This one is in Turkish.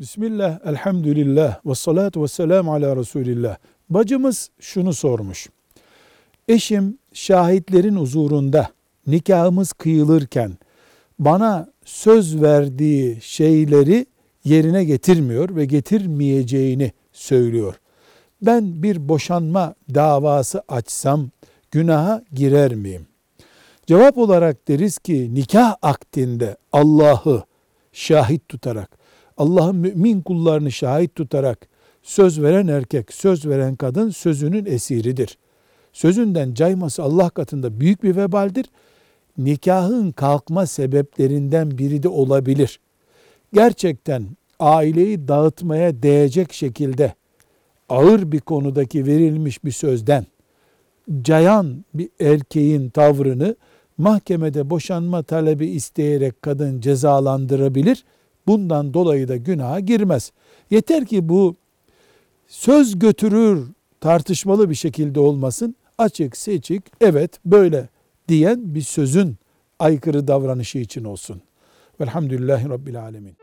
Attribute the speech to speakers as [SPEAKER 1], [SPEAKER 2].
[SPEAKER 1] Bismillah, elhamdülillah, ve salatu ve selamu ala Resulillah. Bacımız şunu sormuş. Eşim şahitlerin huzurunda nikahımız kıyılırken bana söz verdiği şeyleri yerine getirmiyor ve getirmeyeceğini söylüyor. Ben bir boşanma davası açsam günaha girer miyim? Cevap olarak deriz ki nikah akdinde Allah'ı şahit tutarak Allah'ın mümin kullarını şahit tutarak söz veren erkek, söz veren kadın sözünün esiridir. Sözünden cayması Allah katında büyük bir vebaldir. Nikahın kalkma sebeplerinden biri de olabilir. Gerçekten aileyi dağıtmaya değecek şekilde ağır bir konudaki verilmiş bir sözden cayan bir erkeğin tavrını mahkemede boşanma talebi isteyerek kadın cezalandırabilir Bundan dolayı da günaha girmez. Yeter ki bu söz götürür tartışmalı bir şekilde olmasın. Açık seçik evet böyle diyen bir sözün aykırı davranışı için olsun. Velhamdülillahi Rabbil Alemin.